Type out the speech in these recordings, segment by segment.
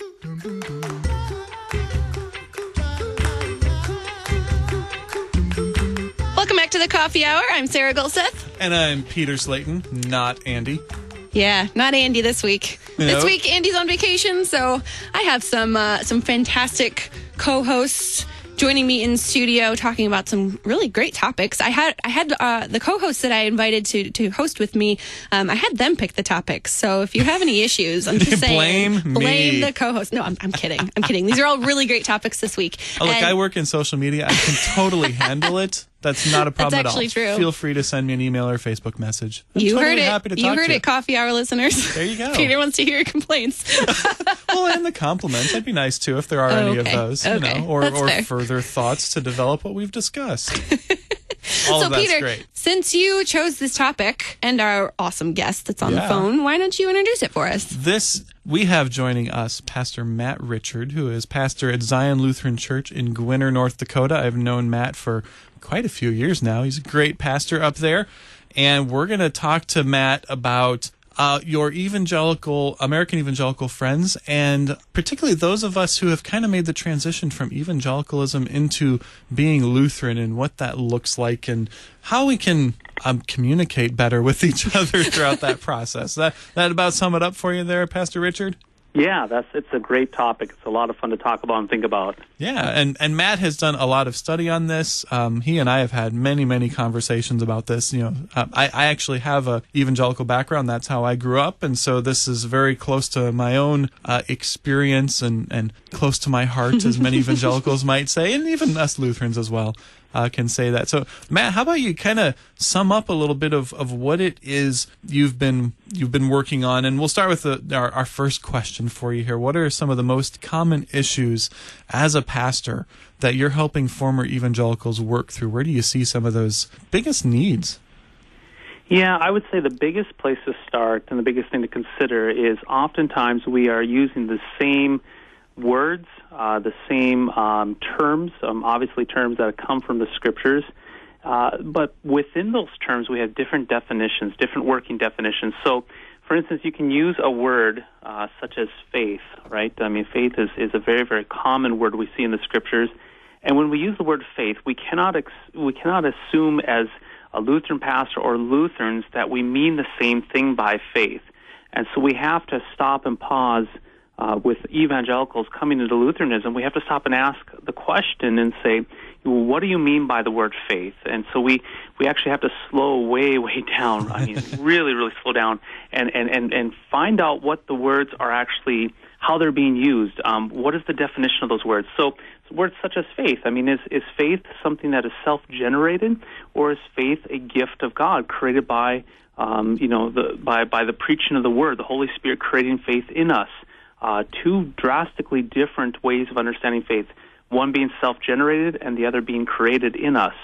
Welcome back to the coffee hour. I'm Sarah Gulseth. And I'm Peter Slayton, not Andy. Yeah, not Andy this week. This week Andy's on vacation, so I have some uh, some fantastic co-hosts joining me in studio talking about some really great topics. I had I had uh, the co-hosts that I invited to to host with me. Um, I had them pick the topics. So if you have any issues, I'm just saying Blame blame me. the co-host. No, I'm, I'm kidding. I'm kidding. These are all really great topics this week. Oh, look, And- I work in social media. I can totally handle it. That's not a problem actually at all. true. Feel free to send me an email or Facebook message. I'm you totally heard it. Happy to you talk heard to it, coffee hour listeners. There you go. Peter wants to hear your complaints. Well, and the compliments. I'd be nice too if there are any of Okay. those. You Okay. know, or, That's or fair. further thoughts to develop what we've discussed. All so of that's Peter, great. since you chose this topic and our awesome guest that's on the Yeah. phone, why don't you introduce it for us? This we have joining us Pastor Matt Richard, who is pastor at Zion Lutheran Church in Gwinner, North Dakota. I've known Matt for quite a few years now. He's a great pastor up there, and we're going to talk to Matt about uh, your evangelical American evangelical friends, and particularly those of us who have kind of made the transition from evangelicalism into being Lutheran, and what that looks like, and how we can um, communicate better with each other throughout that process. That that about sum it up for you there, Pastor Richard. Yeah, that's it's a great topic. It's a lot of fun to talk about and think about. Yeah, and and Matt has done a lot of study on this. Um, he and I have had many many conversations about this. You know, uh, I I actually have a evangelical background. That's how I grew up, and so this is very close to my own uh, experience and and close to my heart, as many evangelicals might say, and even us Lutherans as well. Uh, can say that. So, Matt, how about you kind of sum up a little bit of, of what it is you've been you've been working on, and we'll start with the, our, our first question for you here. What are some of the most common issues as a pastor that you're helping former evangelicals work through? Where do you see some of those biggest needs? Yeah, I would say the biggest place to start and the biggest thing to consider is oftentimes we are using the same words, uh, the same um, terms, um, obviously terms that come from the scriptures. Uh, but within those terms, we have different definitions, different working definitions. So, for instance, you can use a word uh, such as faith, right? I mean, faith is, is a very, very common word we see in the scriptures. And when we use the word faith, we cannot ex- we cannot assume as a Lutheran pastor or Lutherans that we mean the same thing by faith. And so we have to stop and pause uh, with evangelicals coming into Lutheranism. We have to stop and ask the question and say, well, what do you mean by the word faith? And so we, we actually have to slow way, way down. I mean, really, really slow down and, and, and, and find out what the words are actually, how they're being used. Um, what is the definition of those words? So, words such as faith, I mean, is, is faith something that is self generated, or is faith a gift of God created by, um, you know, the, by, by the preaching of the word, the Holy Spirit creating faith in us? Uh, two drastically different ways of understanding faith one being self generated and the other being created in us.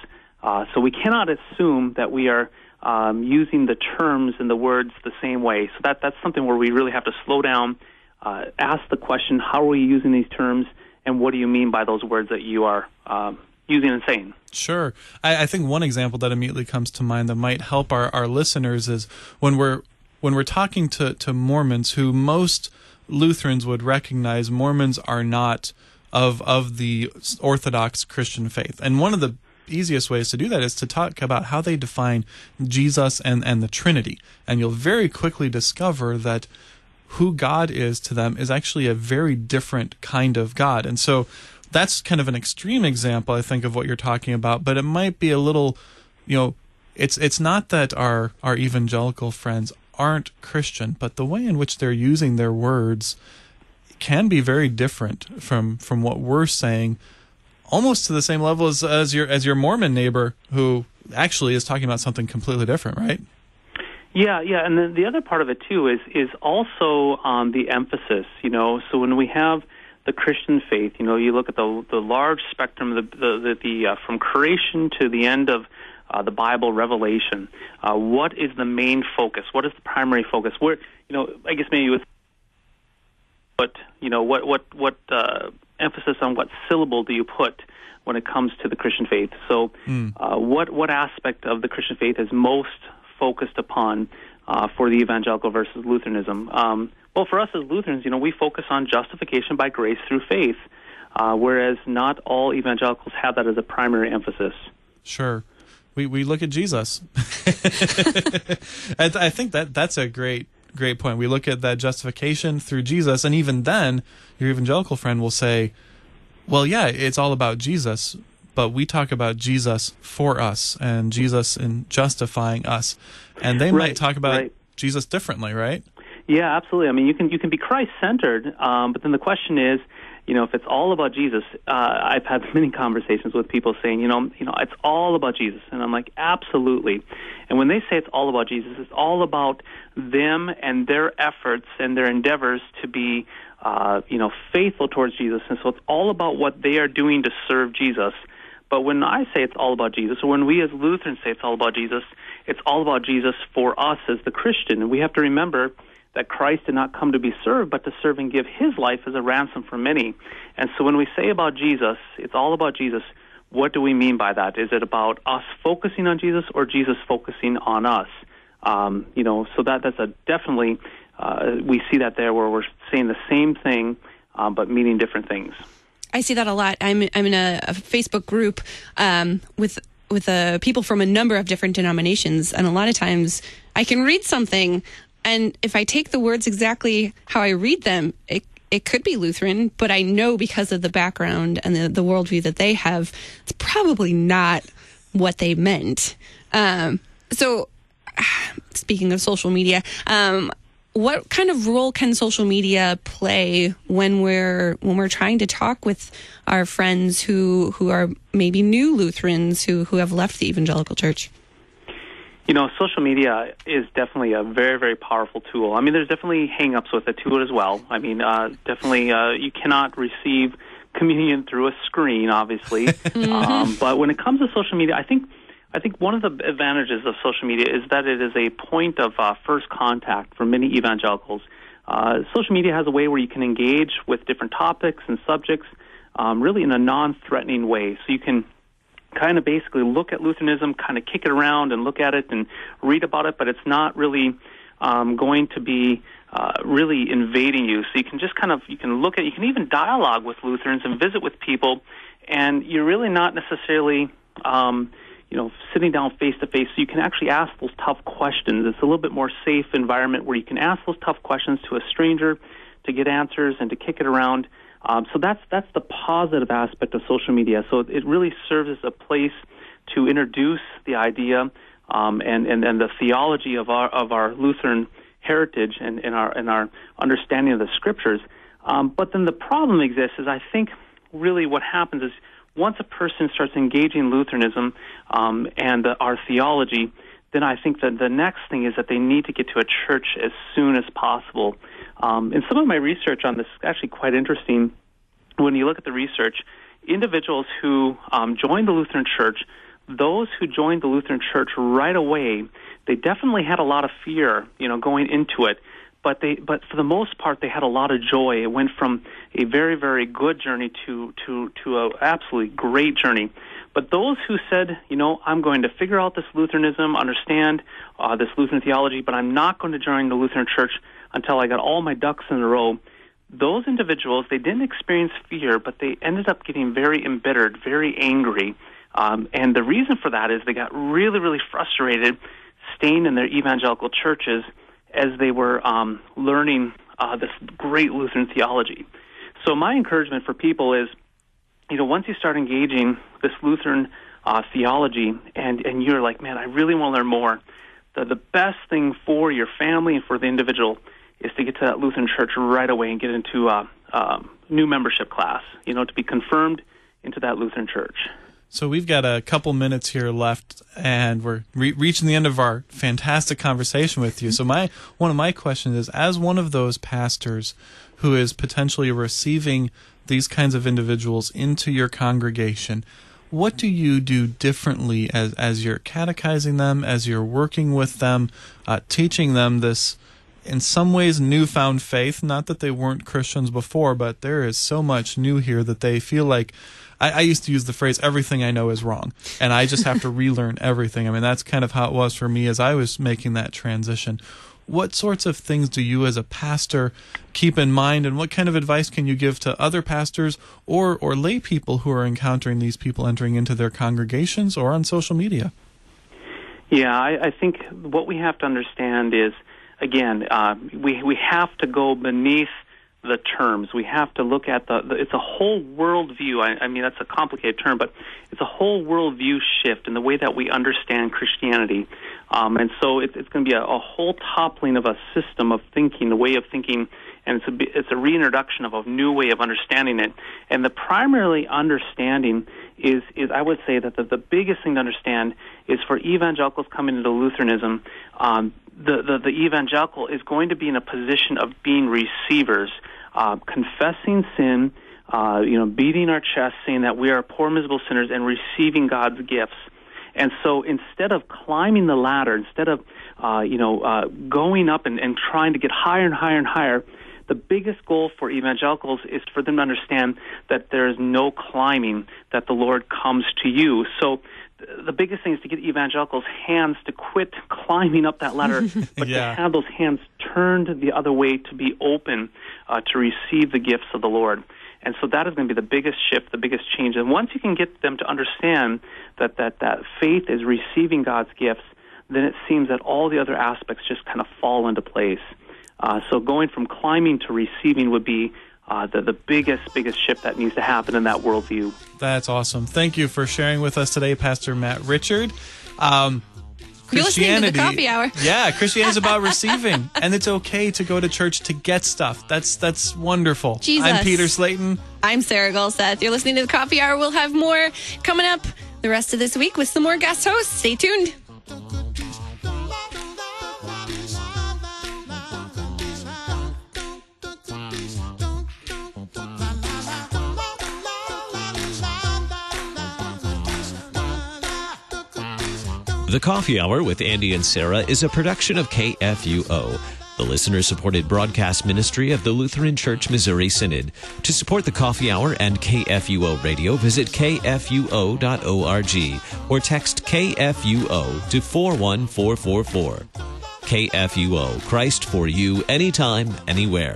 Uh, so we cannot assume that we are um, using the terms and the words the same way. So that, that's something where we really have to slow down, uh, ask the question how are we using these terms, and what do you mean by those words that you are um, using and saying? Sure. I, I think one example that immediately comes to mind that might help our, our listeners is when we're when we're talking to, to Mormons who most Lutherans would recognize Mormons are not of of the Orthodox Christian faith. And one of the easiest ways to do that is to talk about how they define Jesus and, and the Trinity. And you'll very quickly discover that who God is to them is actually a very different kind of God. And so that's kind of an extreme example, I think, of what you're talking about, but it might be a little, you know, it's it's not that our our evangelical friends aren't Christian, but the way in which they're using their words can be very different from from what we're saying almost to the same level as, as your as your Mormon neighbor who actually is talking about something completely different, right? Yeah, yeah, and then the other part of it too is is also um, the emphasis. You know, so when we have the Christian faith, you know, you look at the the large spectrum, the the the, the uh, from creation to the end of uh, the Bible, Revelation. Uh, what is the main focus? What is the primary focus? Where you know, I guess maybe with what you know, what what what uh, emphasis on what syllable do you put when it comes to the Christian faith? So, uh, what what aspect of the Christian faith is most focused upon uh, for the evangelical versus Lutheranism? Um, Well, for us as Lutherans, you know, we focus on justification by grace through faith, uh, whereas not all evangelicals have that as a primary emphasis. Sure. We, we look at Jesus. I, th- I think that that's a great great point. We look at that justification through Jesus, and even then, your evangelical friend will say, "Well, yeah, it's all about Jesus, but we talk about Jesus for us and Jesus in justifying us." And they Right, might talk about right. Jesus differently, right? Yeah, absolutely. I mean, you can you can be Christ centered, um, but then the question is, you know, if it's all about Jesus, uh, I've had many conversations with people saying, you know, you know, it's all about Jesus, and I'm like, absolutely. And when they say it's all about Jesus, it's all about them and their efforts and their endeavors to be, uh, you know, faithful towards Jesus, and so it's all about what they are doing to serve Jesus. But when I say it's all about Jesus, or when we as Lutherans say it's all about Jesus, it's all about Jesus for us as the Christian. And we have to remember that Christ did not come to be served, but to serve and give his life as a ransom for many. And so when we say about Jesus, it's all about Jesus. What do we mean by that? Is it about us focusing on Jesus or Jesus focusing on us? Um, you know, so that that's a definitely uh, we see that there where we're saying the same thing, um, but meaning different things. I see that a lot. I'm I'm in a, a Facebook group um, with with uh, people from a number of different denominations, and a lot of times I can read something, and if I take the words exactly how I read them, it it could be Lutheran, but I know because of the background and the, the worldview that they have, it's probably not what they meant. Um, so, speaking of social media, um, what kind of role can social media play when we're when we're trying to talk with our friends who who are maybe new Lutherans who who have left the evangelical church? You know, social media is definitely a very, very powerful tool. I mean, there's definitely hang-ups with it to it as well. I mean, uh, definitely, uh, you cannot receive communion through a screen, obviously. um, but when it comes to social media, I think, I think one of the advantages of social media is that it is a point of uh, first contact for many evangelicals. Uh, social media has a way where you can engage with different topics and subjects, um, really in a non-threatening way. So you can kind of basically look at Lutheranism, kind of kick it around and look at it and read about it, but it's not really um, going to be uh, really invading you. So you can just kind of you can look at you can even dialogue with Lutherans and visit with people, and you're really not necessarily um, you know sitting down face to face. So you can actually ask those tough questions. It's a little bit more safe environment where you can ask those tough questions to a stranger to get answers and to kick it around. Um, so that's that's the positive aspect of social media. So it really serves as a place to introduce the idea um, and, and and the theology of our of our Lutheran heritage and, and our and our understanding of the scriptures. Um, but then the problem exists is I think really what happens is once a person starts engaging Lutheranism um, and the, our theology, then I think that the next thing is that they need to get to a church as soon as possible. Um, and some of my research on this is actually quite interesting. When you look at the research, individuals who um, joined the Lutheran Church, those who joined the Lutheran Church right away, they definitely had a lot of fear, you know, going into it. But they, but for the most part, they had a lot of joy. It went from a very, very good journey to to to a absolutely great journey. But those who said, you know, I'm going to figure out this Lutheranism, understand uh, this Lutheran theology, but I'm not going to join the Lutheran Church until I got all my ducks in a row. Those individuals, they didn't experience fear, but they ended up getting very embittered, very angry. Um, and the reason for that is they got really, really frustrated staying in their evangelical churches as they were um, learning uh, this great Lutheran theology. So my encouragement for people is, you know, once you start engaging this Lutheran uh, theology, and and you're like, man, I really want to learn more. The the best thing for your family and for the individual is to get to that Lutheran church right away and get into a um, new membership class. You know, to be confirmed into that Lutheran church. So we've got a couple minutes here left, and we're re- reaching the end of our fantastic conversation with you. So my one of my questions is, as one of those pastors who is potentially receiving these kinds of individuals into your congregation, what do you do differently as as you're catechizing them, as you're working with them, uh, teaching them this? In some ways newfound faith. Not that they weren't Christians before, but there is so much new here that they feel like. I, I used to use the phrase "everything I know is wrong," and I just have to relearn everything. I mean, that's kind of how it was for me as I was making that transition. what sorts of things do you as a pastor keep in mind and what kind of advice can you give to other pastors or or lay people who are encountering these people entering into their congregations or on social media? Yeah, I, I think what we have to understand is, again, uh, we we have to go beneath the terms. We have to look at the, the it's a whole worldview. I, I mean, that's a complicated term, but it's a whole worldview shift in the way that we understand Christianity. Um, and so it, it's going to be a, a whole toppling of a system of thinking, the way of thinking, and it's a it's a reintroduction of a new way of understanding it. And the primarily understanding is is I would say that the, the biggest thing to understand is for evangelicals coming into Lutheranism. Um, the, the, the evangelical is going to be in a position of being receivers uh, confessing sin, uh, you know, beating our chest, saying that we are poor, miserable sinners, and receiving God's gifts. And so instead of climbing the ladder, instead of, uh, you know, uh, going up and, and trying to get higher and higher and higher, the biggest goal for evangelicals is for them to understand that there is no climbing, that the Lord comes to you. So the biggest thing is to get evangelicals' hands to quit climbing up that ladder, but yeah. to have those hands turned the other way to be open uh, to receive the gifts of the Lord. And so that is going to be the biggest shift, the biggest change. And once you can get them to understand that that, that faith is receiving God's gifts, then it seems that all the other aspects just kind of fall into place. Uh, so going from climbing to receiving would be uh, the, the biggest, biggest shift that needs to happen in that worldview. That's awesome. Thank you for sharing with us today, Pastor Matt Richard. Um, Christianity, coffee hour. yeah, Christianity is about receiving, and it's okay to go to church to get stuff. That's that's wonderful. Jesus. I'm Peter Slayton. I'm Sarah Gulseth. You're listening to the Coffee Hour. We'll have more coming up the rest of this week with some more guest hosts. Stay tuned. The Coffee Hour with Andy and Sarah is a production of KFUO, the listener supported broadcast ministry of the Lutheran Church Missouri Synod. To support the Coffee Hour and KFUO radio, visit kfuo.org or text KFUO to 41444. KFUO, Christ for you, anytime, anywhere.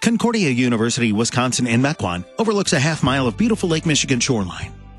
Concordia University, Wisconsin in Mequon overlooks a half mile of beautiful Lake Michigan shoreline.